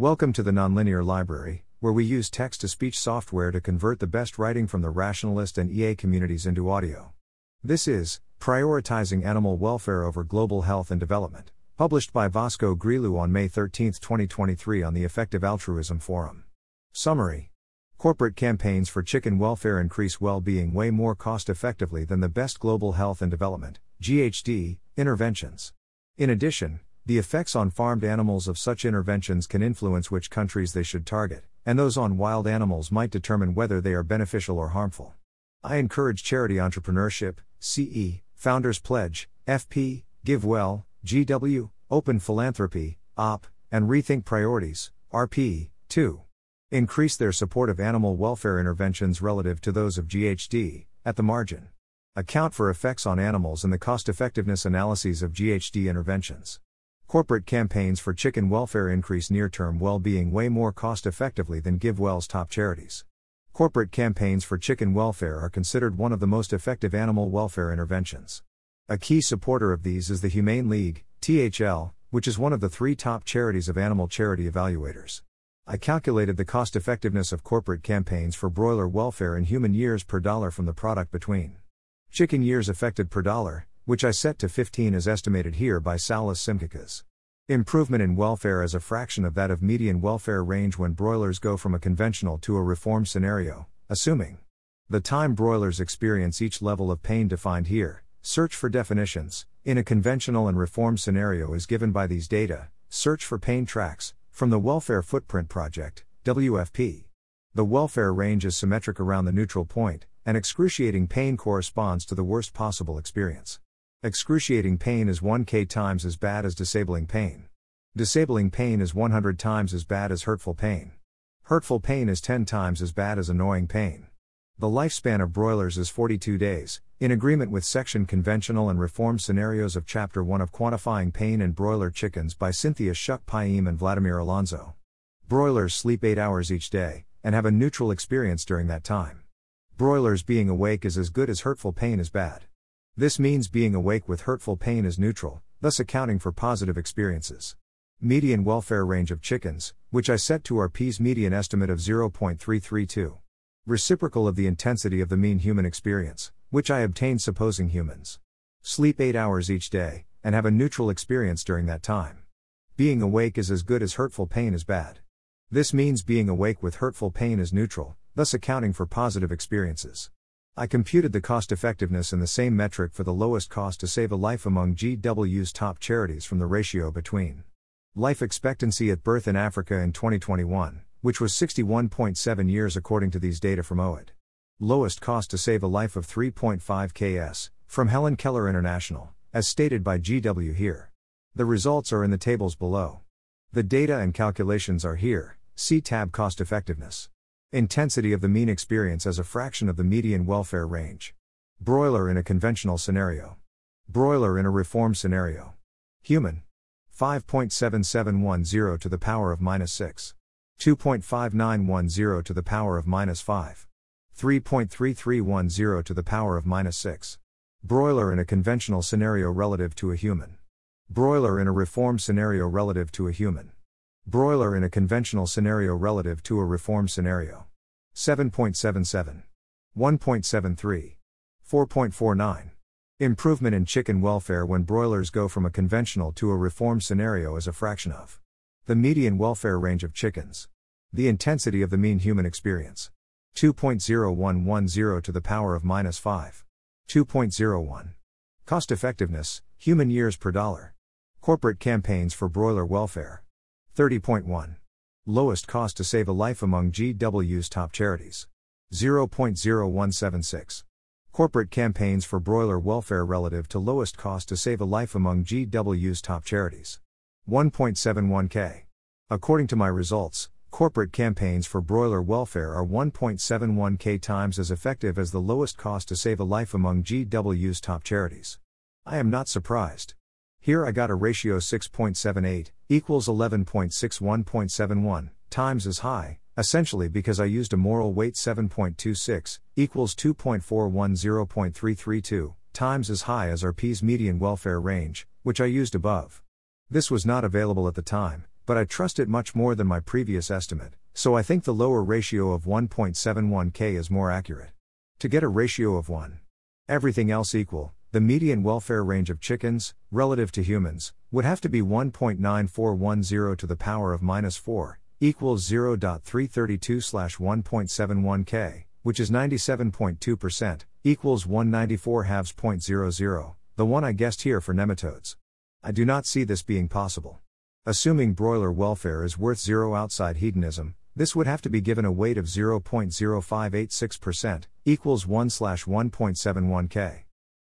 Welcome to the Nonlinear Library, where we use text to speech software to convert the best writing from the rationalist and EA communities into audio. This is Prioritizing Animal Welfare Over Global Health and Development, published by Vasco Grilo on May 13, 2023, on the Effective Altruism Forum. Summary Corporate campaigns for chicken welfare increase well being way more cost effectively than the best global health and development GHD, interventions. In addition, the effects on farmed animals of such interventions can influence which countries they should target, and those on wild animals might determine whether they are beneficial or harmful. I encourage charity entrepreneurship, CE, Founders Pledge, FP, GiveWell, GW, Open Philanthropy, OP, and Rethink Priorities, RP, 2. Increase their support of animal welfare interventions relative to those of GHD, at the margin. Account for effects on animals in the cost effectiveness analyses of GHD interventions. Corporate campaigns for chicken welfare increase near term well being way more cost effectively than GiveWell's top charities. Corporate campaigns for chicken welfare are considered one of the most effective animal welfare interventions. A key supporter of these is the Humane League, THL, which is one of the three top charities of animal charity evaluators. I calculated the cost effectiveness of corporate campaigns for broiler welfare in human years per dollar from the product between chicken years affected per dollar, which I set to 15 as estimated here by Saulius Šimčikas. Improvement in welfare as a fraction of that of median welfare range when broilers go from a conventional to a reform scenario, assuming the time broilers experience each level of pain defined here. Search for definitions in a conventional and reform scenario is given by these data. Search for pain tracks from the Welfare Footprint Project, WFP. The welfare range is symmetric around the neutral point, and excruciating pain corresponds to the worst possible experience. Excruciating pain is 1k times as bad as disabling pain. Disabling pain is 100 times as bad as hurtful pain. Hurtful pain is 10 times as bad as annoying pain. The lifespan of broilers is 42 days, in agreement with section conventional and reform scenarios of Chapter 1 of Quantifying Pain in Broiler Chickens by Cynthia Schuck-Paim and Wladimir Alonso. Broilers sleep 8 hours each day, and have a neutral experience during that time. Broilers being awake is as good as hurtful pain is bad. This means being awake with hurtful pain is neutral, thus accounting for positive experiences. Median welfare range of chickens, which I set to RP's median estimate of 0.332. Reciprocal of the intensity of the mean human experience, which I obtained supposing humans sleep 8 hours each day, and have a neutral experience during that time. Being awake is as good as hurtful pain is bad. This means being awake with hurtful pain is neutral, thus accounting for positive experiences. I computed the cost effectiveness in the same metric for the lowest cost to save a life among GW's top charities from the ratio between life expectancy at birth in Africa in 2021, which was 61.7 years according to these data from OWID. Lowest cost to save a life of 3.5 ks, from Helen Keller International, as stated by GW here. The results are in the tables below. The data and calculations are here, see tab cost effectiveness. Intensity of the mean experience as a fraction of the median welfare range. Broiler in a conventional scenario. Broiler in a reform scenario. Human. 5.7710 to the power of minus 6. 2.5910 to the power of minus 5. 3.3310 to the power of minus 6. Broiler in a conventional scenario relative to a human. Broiler in a reform scenario relative to a human. Broiler in a conventional scenario relative to a reform scenario. 7.77. 1.73. 4.49. Improvement in chicken welfare when broilers go from a conventional to a reform scenario is a fraction of the median welfare range of chickens. The intensity of the mean human experience. 2.0110 to the power of minus 5. 2.01. Cost effectiveness, human years per dollar. Corporate campaigns for broiler welfare. 30.1. Lowest cost to save a life among GW's top charities. 0.0176. Corporate campaigns for broiler welfare relative to lowest cost to save a life among GW's top charities. 1.71k. According to my results, corporate campaigns for broiler welfare are 1.71k times as effective as the lowest cost to save a life among GW's top charities. I am not surprised. Here I got a ratio 6.78 equals 11.61.71 times as high, essentially because I used a moral weight 7.26 equals 2.410.332 times as high as RP's median welfare range, which I used above. This was not available at the time, but I trust it much more than my previous estimate, so I think the lower ratio of 1.71k is more accurate. To get a ratio of 1. Everything else equal, the median welfare range of chickens, relative to humans, would have to be 1.9410 to the power of minus 4, equals 0.332 slash 1.71k, which is 97.2%, equals 194 halves 0.00, the one I guessed here for nematodes. I do not see this being possible. Assuming broiler welfare is worth zero outside hedonism, this would have to be given a weight of 0.0586%, equals 1 slash 1.71k.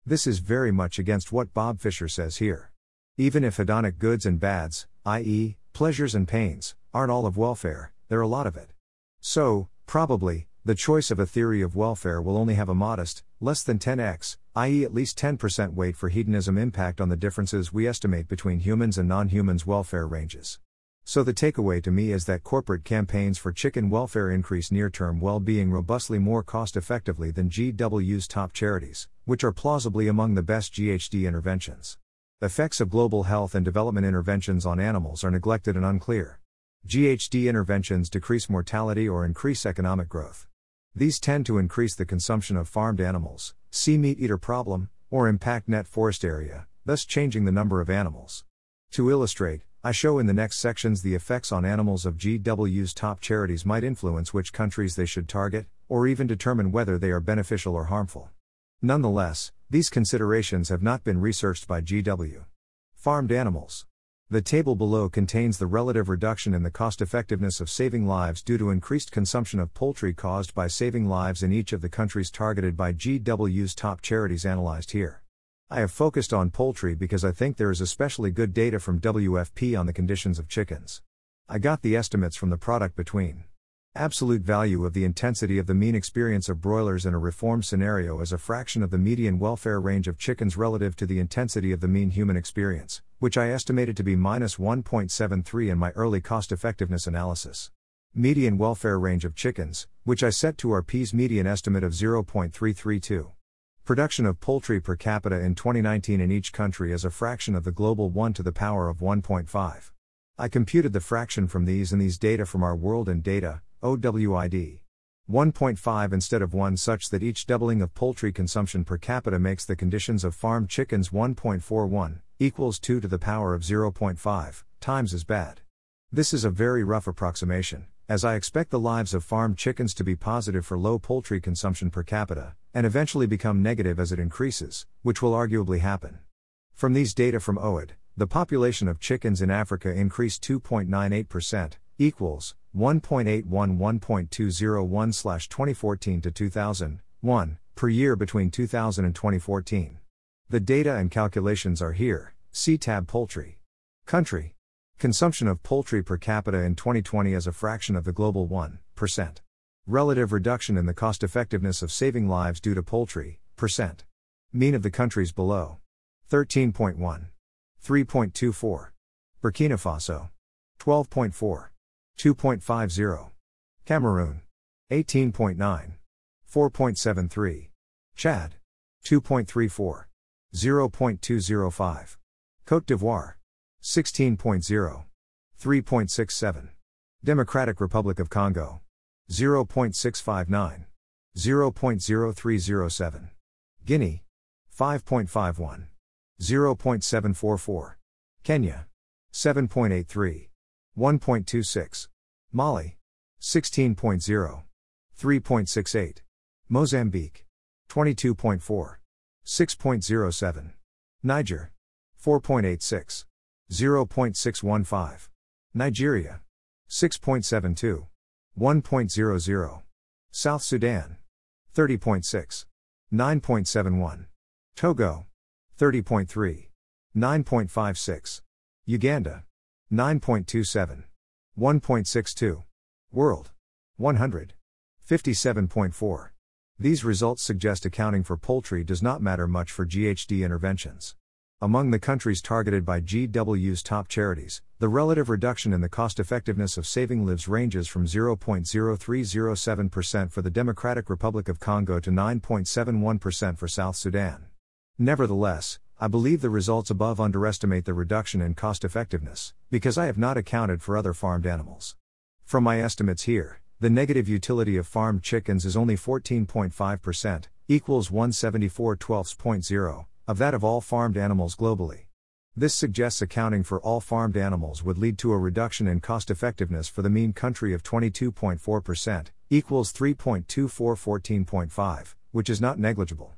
This is very much against what Bob Fischer says here. Even if hedonic goods and bads, i.e., pleasures and pains, aren't all of welfare, they're a lot of it. So, probably, the choice of a theory of welfare will only have a modest, less than 10x, i.e., at least 10% weight for hedonism impact on the differences we estimate between humans and non humans' welfare ranges. So the takeaway to me is that corporate campaigns for chicken welfare increase near term well being robustly more cost effectively than GW's top charities, which are plausibly among the best GHD interventions. Effects of global health and development interventions on animals are neglected and unclear. GHD interventions decrease mortality or increase economic growth. These tend to increase the consumption of farmed animals, see meat eater problem, or impact net forest area, thus changing the number of animals. To illustrate, I show in the next sections the effects on animals of GW's top charities might influence which countries they should target, or even determine whether they are beneficial or harmful. Nonetheless, these considerations have not been researched by GW. Farmed animals. The table below contains the relative reduction in the cost effectiveness of saving lives due to increased consumption of poultry caused by saving lives in each of the countries targeted by GW's top charities analyzed here. I have focused on poultry because I think there is especially good data from WFP on the conditions of chickens. I got the estimates from the product between absolute value of the intensity of the mean experience of broilers in a reform scenario as a fraction of the median welfare range of chickens relative to the intensity of the mean human experience, which I estimated to be minus 1.73 in my early cost effectiveness analysis. Median welfare range of chickens, which I set to RP's median estimate of 0.332. Production of poultry per capita in 2019 in each country is a fraction of the global 1 to the power of 1.5. I computed the fraction from these and these data from our World in Data, OWID. 1.5 instead of 1 such that each doubling of poultry consumption per capita makes the conditions of farmed chickens 1.41 equals 2 to the power of 0.5 times as bad. This is a very rough approximation, as I expect the lives of farmed chickens to be positive for low poultry consumption per capita, and eventually become negative as it increases, which will arguably happen. From these data from OWID, the population of chickens in Africa increased 2.98%, equals 1.811.201 slash 2014 to 2001, per year between 2000 and 2014. The data and calculations are here, see tab poultry. Country. Consumption of poultry per capita in 2020 as a fraction of the global 1%. Relative reduction in the cost effectiveness of saving lives due to poultry, percent. Mean of the countries below 13.1. 3.24. Burkina Faso 12.4. 2.50. Cameroon 18.9. 4.73. Chad 2.34. 0.205. Cote d'Ivoire 16.0. 3.67. Democratic Republic of Congo. 0.659. 0.0307. Guinea. 5.51. 0.744. Kenya. 7.83. 1.26. Mali. 16.0. 3.68. Mozambique. 22.4. 6.07. Niger. 4.86. 0.615. Nigeria. 6.72. 1.00. South Sudan. 30.6. 9.71. Togo. 30.3. 9.56. Uganda. 9.27. 1.62. World. 100. 57.4. These results suggest accounting for poultry does not matter much for GHD interventions. Among the countries targeted by GW's top charities, the relative reduction in the cost effectiveness of saving lives ranges from 0.0307% for the Democratic Republic of Congo to 9.71% for South Sudan. Nevertheless, I believe the results above underestimate the reduction in cost effectiveness, because I have not accounted for other farmed animals. From my estimates here, the negative utility of farmed chickens is only 14.5%, equals 174 12.0, of that of all farmed animals globally. This suggests accounting for all farmed animals would lead to a reduction in cost effectiveness for the mean country of 22.4%, equals 3.24 14.5, which is not negligible.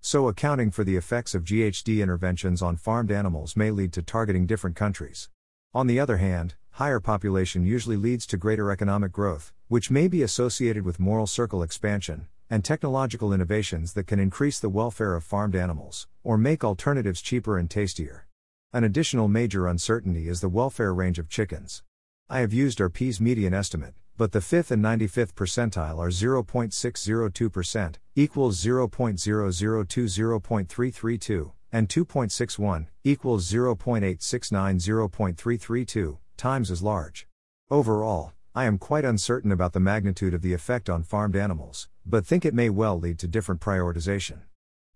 So, accounting for the effects of GHD interventions on farmed animals may lead to targeting different countries. On the other hand, higher population usually leads to greater economic growth, which may be associated with moral circle expansion, and technological innovations that can increase the welfare of farmed animals, or make alternatives cheaper and tastier. An additional major uncertainty is the welfare range of chickens. I have used RP's median estimate, but the 5th and 95th percentile are 0.602%, equals 0.0020.332, and 2.61, equals 0.8690.332, times as large. Overall, I am quite uncertain about the magnitude of the effect on farmed animals, but think it may well lead to different prioritization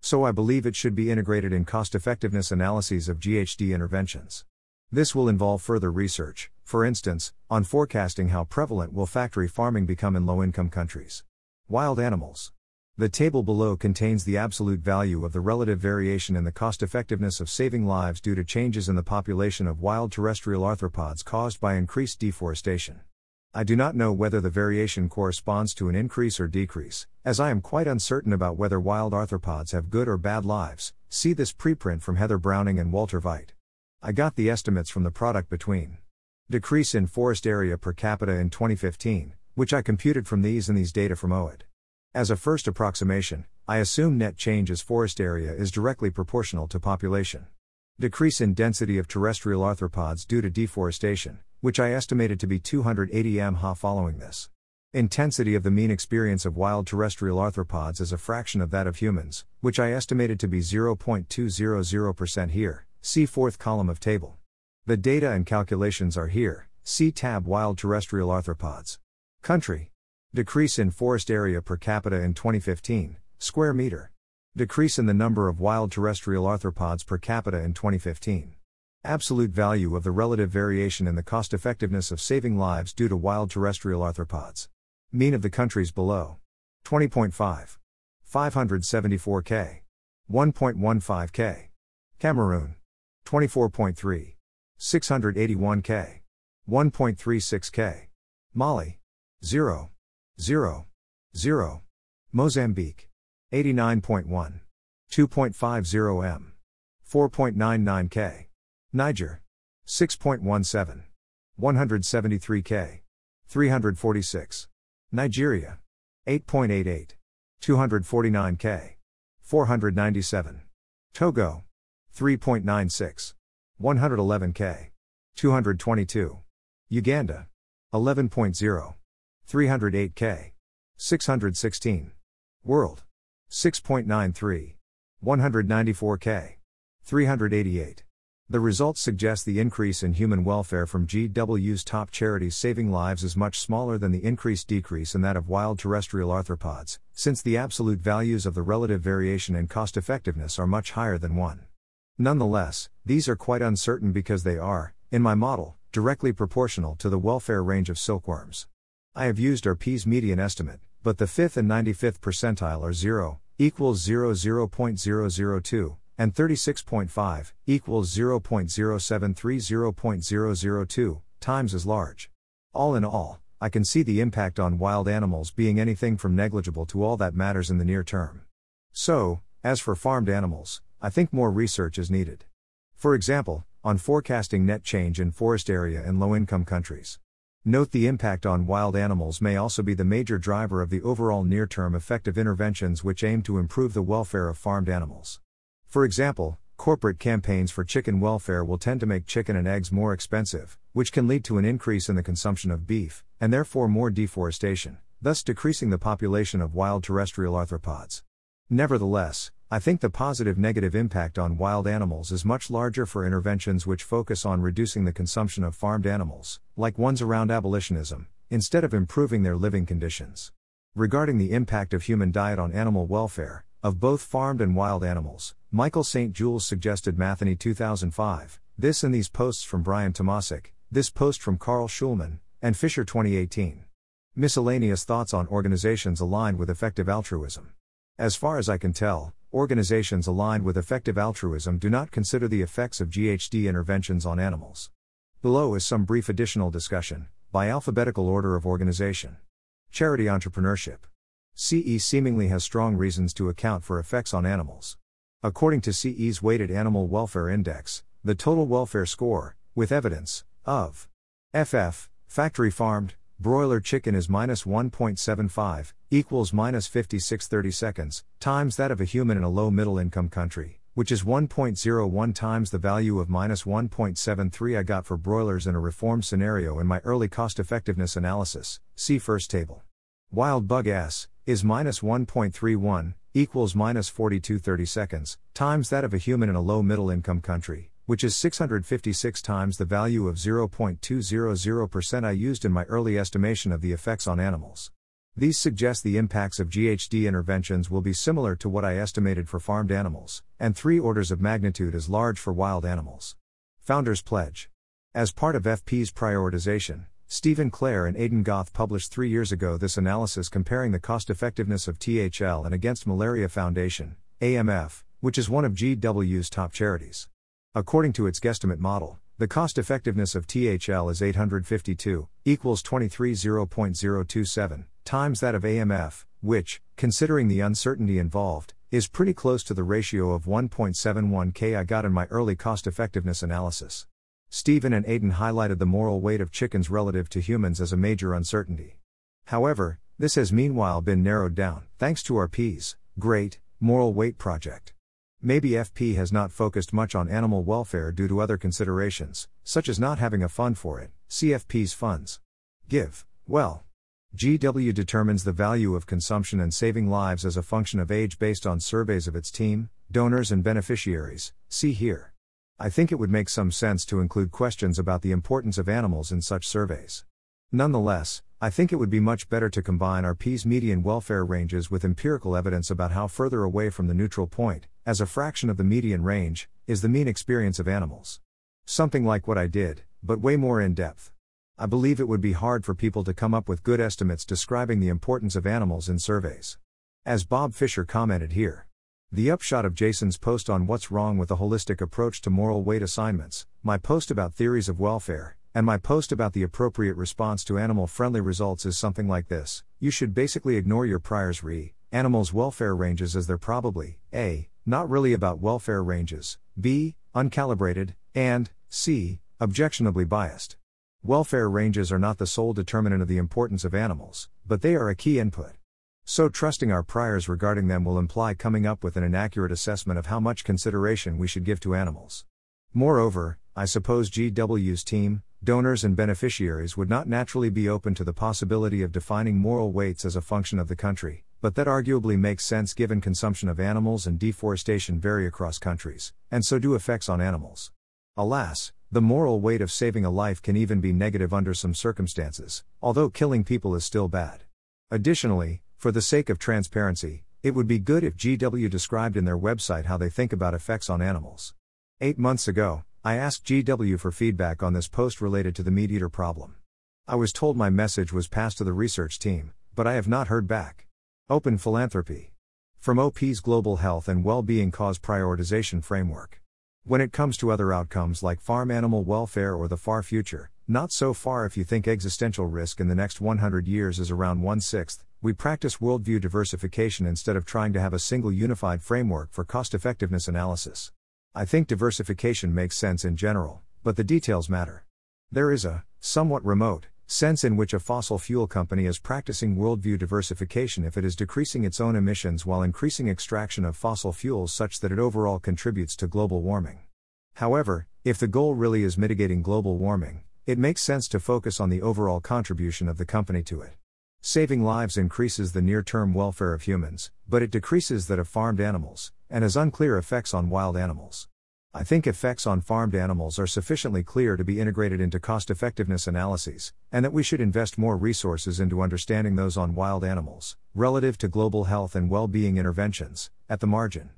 so I believe it should be integrated in cost effectiveness analyses of GHD interventions. This will involve further research, for instance, on forecasting how prevalent will factory farming become in low income countries. Wild animals. The table below contains the absolute value of the relative variation in the cost effectiveness of saving lives due to changes in the population of wild terrestrial arthropods caused by increased deforestation. I do not know whether the variation corresponds to an increase or decrease, as I am quite uncertain about whether wild arthropods have good or bad lives. See this preprint from Heather Browning and Walter Veit. I got the estimates from the product between decrease in forest area per capita in 2015, which I computed from these and these data from OWID. As a first approximation, I assume net change as forest area is directly proportional to population. Decrease in density of terrestrial arthropods due to deforestation, which I estimated to be 280 mHa following this. Intensity of the mean experience of wild terrestrial arthropods is a fraction of that of humans, which I estimated to be 0.200% here, see fourth column of table. The data and calculations are here, see tab Wild terrestrial arthropods. Country. Decrease in forest area per capita in 2015, square meter. Decrease in the number of wild terrestrial arthropods per capita in 2015. Absolute value of the relative variation in the cost effectiveness of saving lives due to wild terrestrial arthropods. Mean of the countries below 20.5. 574k. 1.15k. Cameroon. 24.3. 681k. 1.36k. Mali. 0. 0. 0. Mozambique. 89.1. 2.50 m. 4.99k. Niger. 6.17. 173k. 346. Nigeria. 8.88. 249k. 497. Togo. 3.96. 111k. 222. Uganda. 11.0. 308k. 616. World. 6.93. 194k. 388. The results suggest the increase in human welfare from GW's top charities saving lives is much smaller than the increased decrease in that of wild terrestrial arthropods, since the absolute values of the relative variation in cost effectiveness are much higher than 1. Nonetheless, these are quite uncertain because they are, in my model, directly proportional to the welfare range of silkworms. I have used RP's median estimate, but the 5th and 95th percentile are 0, equals 0 0.002, and 36.5 equals 0.0730.002 times as large. All in all, I can see the impact on wild animals being anything from negligible to all that matters in the near term. So, as for farmed animals, I think more research is needed. For example, on forecasting net change in forest area in low income countries. Note the impact on wild animals may also be the major driver of the overall near term effective interventions which aim to improve the welfare of farmed animals. For example, corporate campaigns for chicken welfare will tend to make chicken and eggs more expensive, which can lead to an increase in the consumption of beef, and therefore more deforestation, thus decreasing the population of wild terrestrial arthropods. Nevertheless, I think the positive negative impact on wild animals is much larger for interventions which focus on reducing the consumption of farmed animals, like ones around abolitionism, instead of improving their living conditions. Regarding the impact of human diet on animal welfare, of both farmed and wild animals, Michael St. Jules suggested Matheny 2005, this and these posts from Brian Tomasik, this post from Carl Shulman, and Fisher 2018. Miscellaneous thoughts on organizations aligned with effective altruism. As far as I can tell, organizations aligned with effective altruism do not consider the effects of GHD interventions on animals. Below is some brief additional discussion, by alphabetical order of organization. Charity entrepreneurship. CE seemingly has strong reasons to account for effects on animals. According to CE's Weighted Animal Welfare Index, the total welfare score, with evidence, of FF, factory farmed, broiler chicken is minus 1.75, equals minus 5630 seconds, times that of a human in a low middle income country, which is 1.01 times the value of minus 1.73 I got for broilers in a reform scenario in my early cost effectiveness analysis. See first table. Wild bug S is minus 1.31 equals minus 4230 seconds times that of a human in a low middle income country, which is 656 times the value of 0.200% I used in my early estimation of the effects on animals. These suggest the impacts of GHD interventions will be similar to what I estimated for farmed animals, and three orders of magnitude as large for wild animals. Founders Pledge. As part of FP's prioritization, Stephen Clare and Aidan Goth published three years ago this analysis comparing the cost effectiveness of THL and Against Malaria Foundation, AMF, which is one of GW's top charities. According to its guesstimate model, the cost effectiveness of THL is 852, equals 230.027, times that of AMF, which, considering the uncertainty involved, is pretty close to the ratio of 1.71k I got in my early cost effectiveness analysis. Stephen and Aidan highlighted the moral weight of chickens relative to humans as a major uncertainty. However, this has meanwhile been narrowed down, thanks to RP's, great, moral weight project. Maybe FP has not focused much on animal welfare due to other considerations, such as not having a fund for it, CFP's funds. Give, well, GW determines the value of consumption and saving lives as a function of age based on surveys of its team, donors, and beneficiaries. See here. I think it would make some sense to include questions about the importance of animals in such surveys. Nonetheless, I think it would be much better to combine RP's median welfare ranges with empirical evidence about how further away from the neutral point, as a fraction of the median range, is the mean experience of animals. Something like what I did, but way more in depth. I believe it would be hard for people to come up with good estimates describing the importance of animals in surveys. As Bob Fischer commented here. The upshot of Jason's post on what's wrong with the holistic approach to moral weight assignments, my post about theories of welfare, and my post about the appropriate response to animal friendly results is something like this You should basically ignore your priors re animals' welfare ranges as they're probably a. not really about welfare ranges, b. uncalibrated, and c. objectionably biased. Welfare ranges are not the sole determinant of the importance of animals, but they are a key input. So, trusting our priors regarding them will imply coming up with an inaccurate assessment of how much consideration we should give to animals. Moreover, I suppose GW's team, donors, and beneficiaries would not naturally be open to the possibility of defining moral weights as a function of the country, but that arguably makes sense given consumption of animals and deforestation vary across countries, and so do effects on animals. Alas, the moral weight of saving a life can even be negative under some circumstances, although killing people is still bad. Additionally, for the sake of transparency, it would be good if GW described in their website how they think about effects on animals. Eight months ago, I asked GW for feedback on this post related to the meat eater problem. I was told my message was passed to the research team, but I have not heard back. Open Philanthropy. From OP's Global Health and Well-Being Cause Prioritization Framework. When it comes to other outcomes like farm animal welfare or the far future, not so far if you think existential risk in the next 100 years is around one sixth, we practice worldview diversification instead of trying to have a single unified framework for cost effectiveness analysis. I think diversification makes sense in general, but the details matter. There is a, somewhat remote, sense in which a fossil fuel company is practicing worldview diversification if it is decreasing its own emissions while increasing extraction of fossil fuels such that it overall contributes to global warming. However, if the goal really is mitigating global warming, it makes sense to focus on the overall contribution of the company to it. Saving lives increases the near term welfare of humans, but it decreases that of farmed animals, and has unclear effects on wild animals. I think effects on farmed animals are sufficiently clear to be integrated into cost effectiveness analyses, and that we should invest more resources into understanding those on wild animals, relative to global health and well being interventions, at the margin.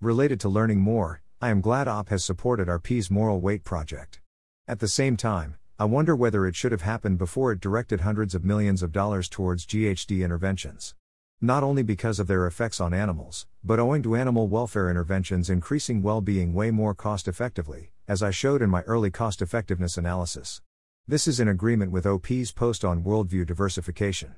Related to learning more, I am glad OP has supported RP's Moral Weight project. At the same time, I wonder whether it should have happened before it directed hundreds of millions of dollars towards GHD interventions not only because of their effects on animals, but owing to animal welfare interventions increasing well being way more cost effectively, as I showed in my early cost effectiveness analysis. This is in agreement with OP's post on worldview diversification.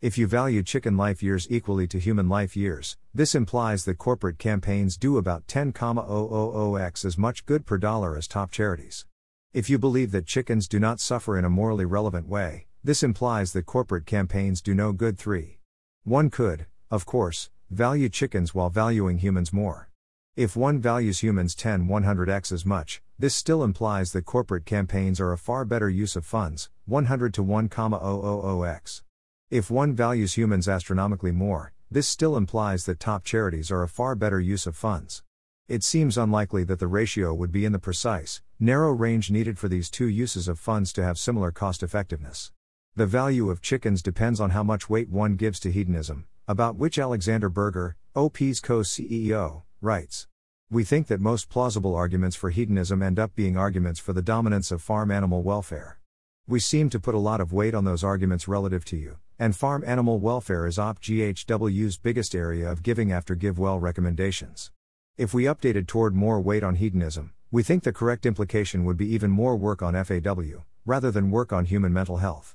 If you value chicken life years equally to human life years, this implies that corporate campaigns do about 10,000x as much good per dollar as top charities. If you believe that chickens do not suffer in a morally relevant way, this implies that corporate campaigns do no good 3. One could, of course, value chickens while valuing humans more. If one values humans 10 100x as much, this still implies that corporate campaigns are a far better use of funds, 100 to 1,000x. If one values humans astronomically more, this still implies that top charities are a far better use of funds. It seems unlikely that the ratio would be in the precise, narrow range needed for these two uses of funds to have similar cost effectiveness. The value of chickens depends on how much weight one gives to hedonism, about which Alexander Berger, OP's co CEO, writes. We think that most plausible arguments for hedonism end up being arguments for the dominance of farm animal welfare. We seem to put a lot of weight on those arguments relative to you, and farm animal welfare is OP GHW's biggest area of giving after GiveWell recommendations. If we updated toward more weight on hedonism, we think the correct implication would be even more work on FAW, rather than work on human mental health.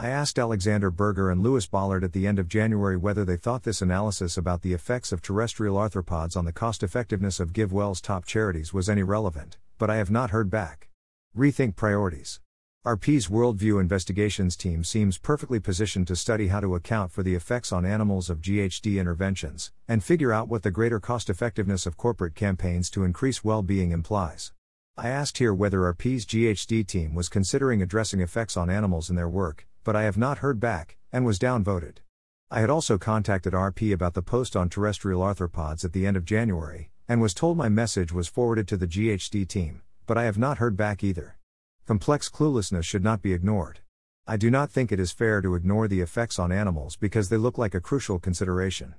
I asked Alexander Berger and Lewis Bollard at the end of January whether they thought this analysis about the effects of terrestrial arthropods on the cost effectiveness of GiveWell's top charities was any relevant, but I have not heard back. Rethink priorities. RP's Worldview Investigations team seems perfectly positioned to study how to account for the effects on animals of GHD interventions, and figure out what the greater cost effectiveness of corporate campaigns to increase well being implies. I asked here whether RP's GHD team was considering addressing effects on animals in their work, but I have not heard back, and was downvoted. I had also contacted RP about the post on terrestrial arthropods at the end of January, and was told my message was forwarded to the GHD team, but I have not heard back either. Complex cluelessness should not be ignored. I do not think it is fair to ignore the effects on animals because they look like a crucial consideration.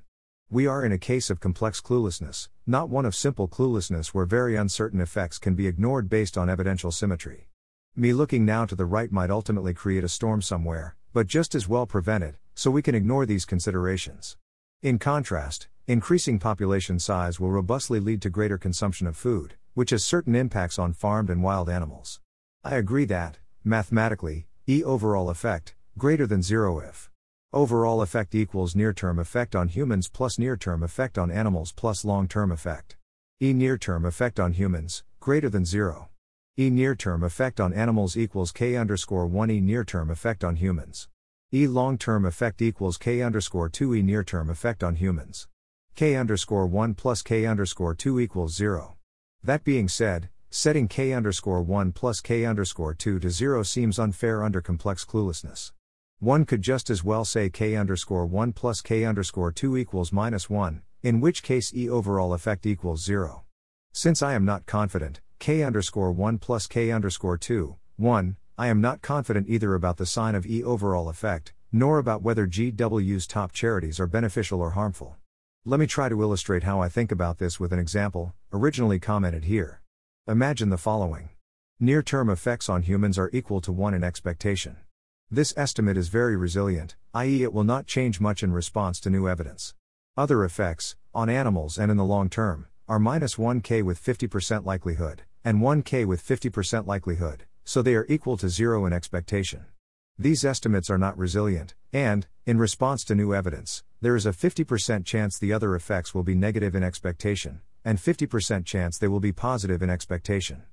We are in a case of complex cluelessness, not one of simple cluelessness where very uncertain effects can be ignored based on evidential symmetry. Me looking now to the right might ultimately create a storm somewhere, but just as well prevent it, so we can ignore these considerations. In contrast, increasing population size will robustly lead to greater consumption of food, which has certain impacts on farmed and wild animals. I agree that, mathematically, E overall effect, greater than zero if overall effect equals near term effect on humans plus near term effect on animals plus long term effect. E near term effect on humans, greater than zero. E near term effect on animals equals K underscore 1 E near term effect on humans. E long term effect equals K underscore 2 E near term effect on humans. K underscore 1 plus K underscore 2 equals 0. That being said, setting K underscore 1 plus K underscore 2 to 0 seems unfair under complex cluelessness. One could just as well say K underscore 1 plus K underscore 2 equals minus 1, in which case E overall effect equals 0. Since I am not confident, k underscore 1 plus k underscore 2, 1, I am not confident either about the sign of E overall effect, nor about whether GW's top charities are beneficial or harmful. Let me try to illustrate how I think about this with an example, originally commented here. Imagine the following Near term effects on humans are equal to 1 in expectation. This estimate is very resilient, i.e., it will not change much in response to new evidence. Other effects, on animals and in the long term, are minus 1k with 50% likelihood and 1k with 50% likelihood, so they are equal to zero in expectation. These estimates are not resilient, and, in response to new evidence, there is a 50% chance the other effects will be negative in expectation, and 50% chance they will be positive in expectation.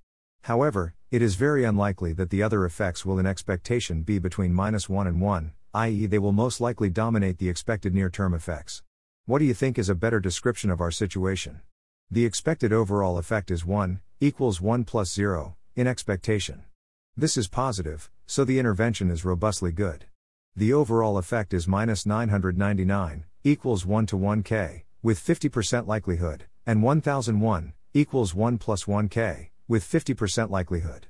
However, it is very unlikely that the other effects will in expectation be between minus 1 and 1, i.e., they will most likely dominate the expected near term effects. What do you think is a better description of our situation? The expected overall effect is 1, equals 1 plus 0, in expectation. This is positive, so the intervention is robustly good. The overall effect is minus 999, equals 1 to 1k, with 50% likelihood, and 1001, equals 1 plus 1k, with 50% likelihood.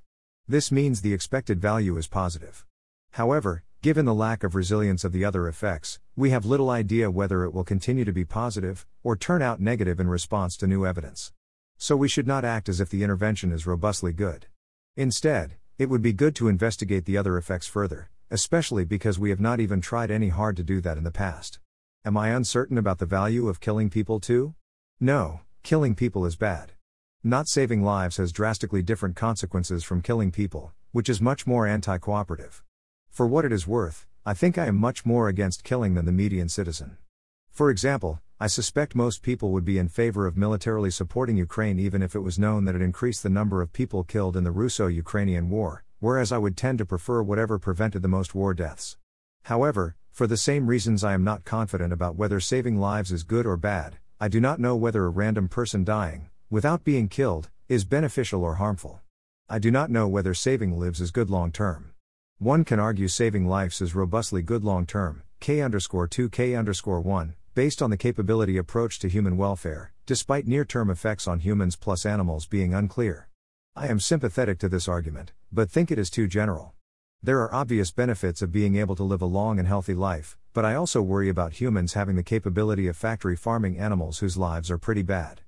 This means the expected value is positive. However, given the lack of resilience of the other effects, we have little idea whether it will continue to be positive, or turn out negative in response to new evidence. So we should not act as if the intervention is robustly good. Instead, it would be good to investigate the other effects further, especially because we have not even tried any hard to do that in the past. Am I uncertain about the value of killing people too? No, killing people is bad. Not saving lives has drastically different consequences from killing people, which is much more anti cooperative. For what it is worth, I think I am much more against killing than the median citizen. For example, I suspect most people would be in favor of militarily supporting Ukraine even if it was known that it increased the number of people killed in the Russo Ukrainian War, whereas I would tend to prefer whatever prevented the most war deaths. However, for the same reasons I am not confident about whether saving lives is good or bad, I do not know whether a random person dying, without being killed, is beneficial or harmful. I do not know whether saving lives is good long term. One can argue saving lives is robustly good long term, K underscore 2 K underscore 1, based on the capability approach to human welfare, despite near term effects on humans plus animals being unclear. I am sympathetic to this argument, but think it is too general. There are obvious benefits of being able to live a long and healthy life, but I also worry about humans having the capability of factory farming animals whose lives are pretty bad.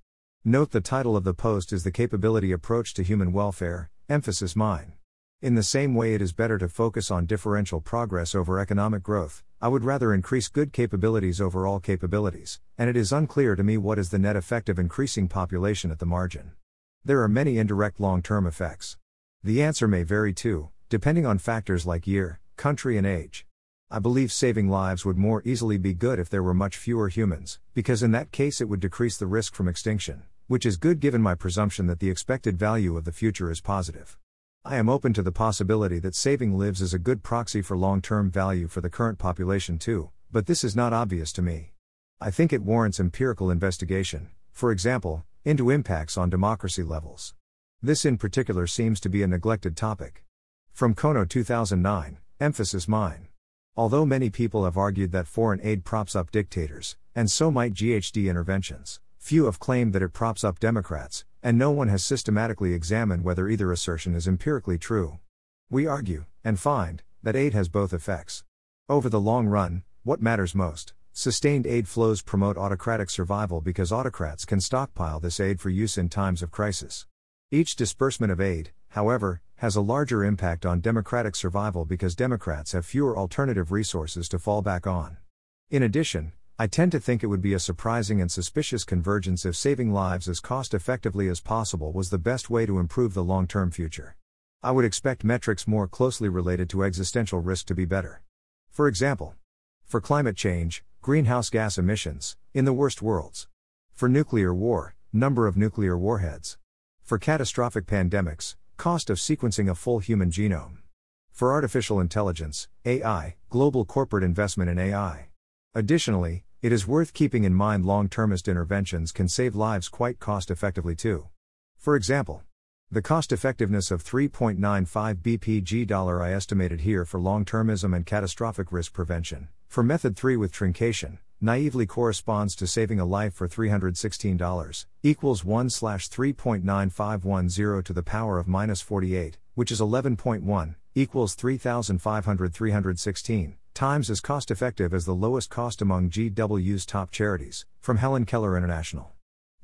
Note the title of the post is The Capability Approach to Human Welfare, emphasis mine. In the same way, it is better to focus on differential progress over economic growth. I would rather increase good capabilities over all capabilities, and it is unclear to me what is the net effect of increasing population at the margin. There are many indirect long term effects. The answer may vary too, depending on factors like year, country, and age. I believe saving lives would more easily be good if there were much fewer humans, because in that case it would decrease the risk from extinction which is good given my presumption that the expected value of the future is positive. I am open to the possibility that saving lives is a good proxy for long term value for the current population too, but this is not obvious to me. I think it warrants empirical investigation, for example, into impacts on democracy levels. This in particular seems to be a neglected topic. From Kono 2009, emphasis mine. Although many people have argued that foreign aid props up dictators, and so might GHD interventions. Few have claimed that it props up Democrats, and no one has systematically examined whether either assertion is empirically true. We argue, and find, that aid has both effects. Over the long run, what matters most? Sustained aid flows promote autocratic survival because autocrats can stockpile this aid for use in times of crisis. Each disbursement of aid, however, has a larger impact on democratic survival because Democrats have fewer alternative resources to fall back on. In addition, I tend to think it would be a surprising and suspicious convergence if saving lives as cost effectively as possible was the best way to improve the long term future. I would expect metrics more closely related to existential risk to be better. For example, for climate change, greenhouse gas emissions, in the worst worlds. For nuclear war, number of nuclear warheads. For catastrophic pandemics, cost of sequencing a full human genome. For artificial intelligence, AI, global corporate investment in AI. Additionally, it is worth keeping in mind long termist interventions can save lives quite cost effectively too. For example, the cost effectiveness of 3.95 BPG dollar I estimated here for long termism and catastrophic risk prevention, for method 3 with truncation, naively corresponds to saving a life for $316, equals 1 slash 3.9510 to the power of minus 48, which is 11.1, equals 3,500 316, times as cost effective as the lowest cost among GW's top charities, from Helen Keller International.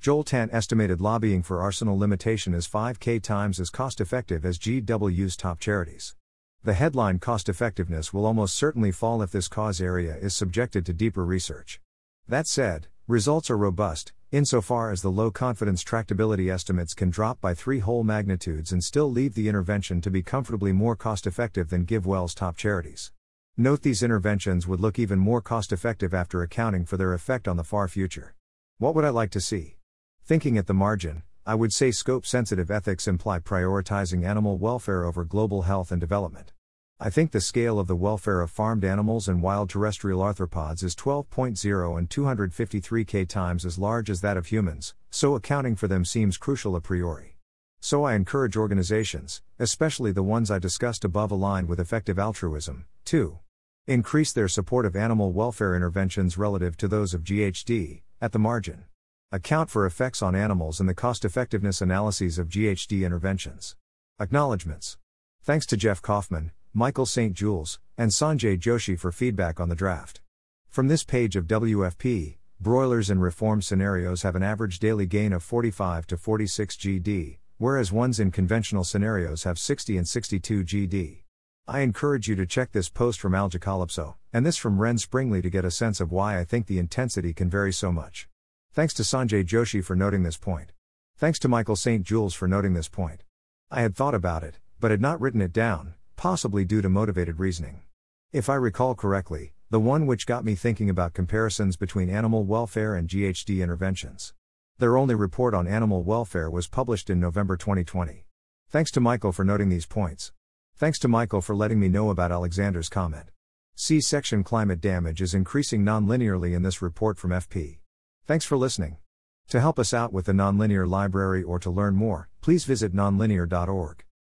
Joel Tan estimated lobbying for arsenal limitation is 5k times as cost effective as GW's top charities. The headline cost effectiveness will almost certainly fall if this cause area is subjected to deeper research. That said, results are robust, insofar as the low confidence tractability estimates can drop by three whole magnitudes and still leave the intervention to be comfortably more cost effective than GiveWell's top charities. Note these interventions would look even more cost effective after accounting for their effect on the far future. What would I like to see? Thinking at the margin, I would say scope sensitive ethics imply prioritizing animal welfare over global health and development. I think the scale of the welfare of farmed animals and wild terrestrial arthropods is 12.0 and 253k times as large as that of humans, so accounting for them seems crucial a priori. So I encourage organizations, especially the ones I discussed above aligned with effective altruism, to increase their support of animal welfare interventions relative to those of GHD, at the margin. Account for effects on animals and the cost effectiveness analyses of GHD interventions. Acknowledgements. Thanks to Jeff Kaufman, Michael St. Jules, and Sanjay Joshi for feedback on the draft. From this page of WFP, broilers in reform scenarios have an average daily gain of 45 to 46 GD, whereas ones in conventional scenarios have 60 and 62 GD. I encourage you to check this post from Algacalypso, and this from Ren Springlea to get a sense of why I think the intensity can vary so much. Thanks to Sanjay Joshi for noting this point. Thanks to Michael St. Jules for noting this point. I had thought about it, but had not written it down, possibly due to motivated reasoning. If I recall correctly, the one which got me thinking about comparisons between animal welfare and GHD interventions. Their only report on animal welfare was published in November 2020. Thanks to Michael for noting these points. Thanks to Michael for letting me know about Alexander's comment. C section climate damage is increasing nonlinearly in this report from FP. Thanks for listening. To help us out with the Nonlinear Library or to learn more, please visit nonlinear.org.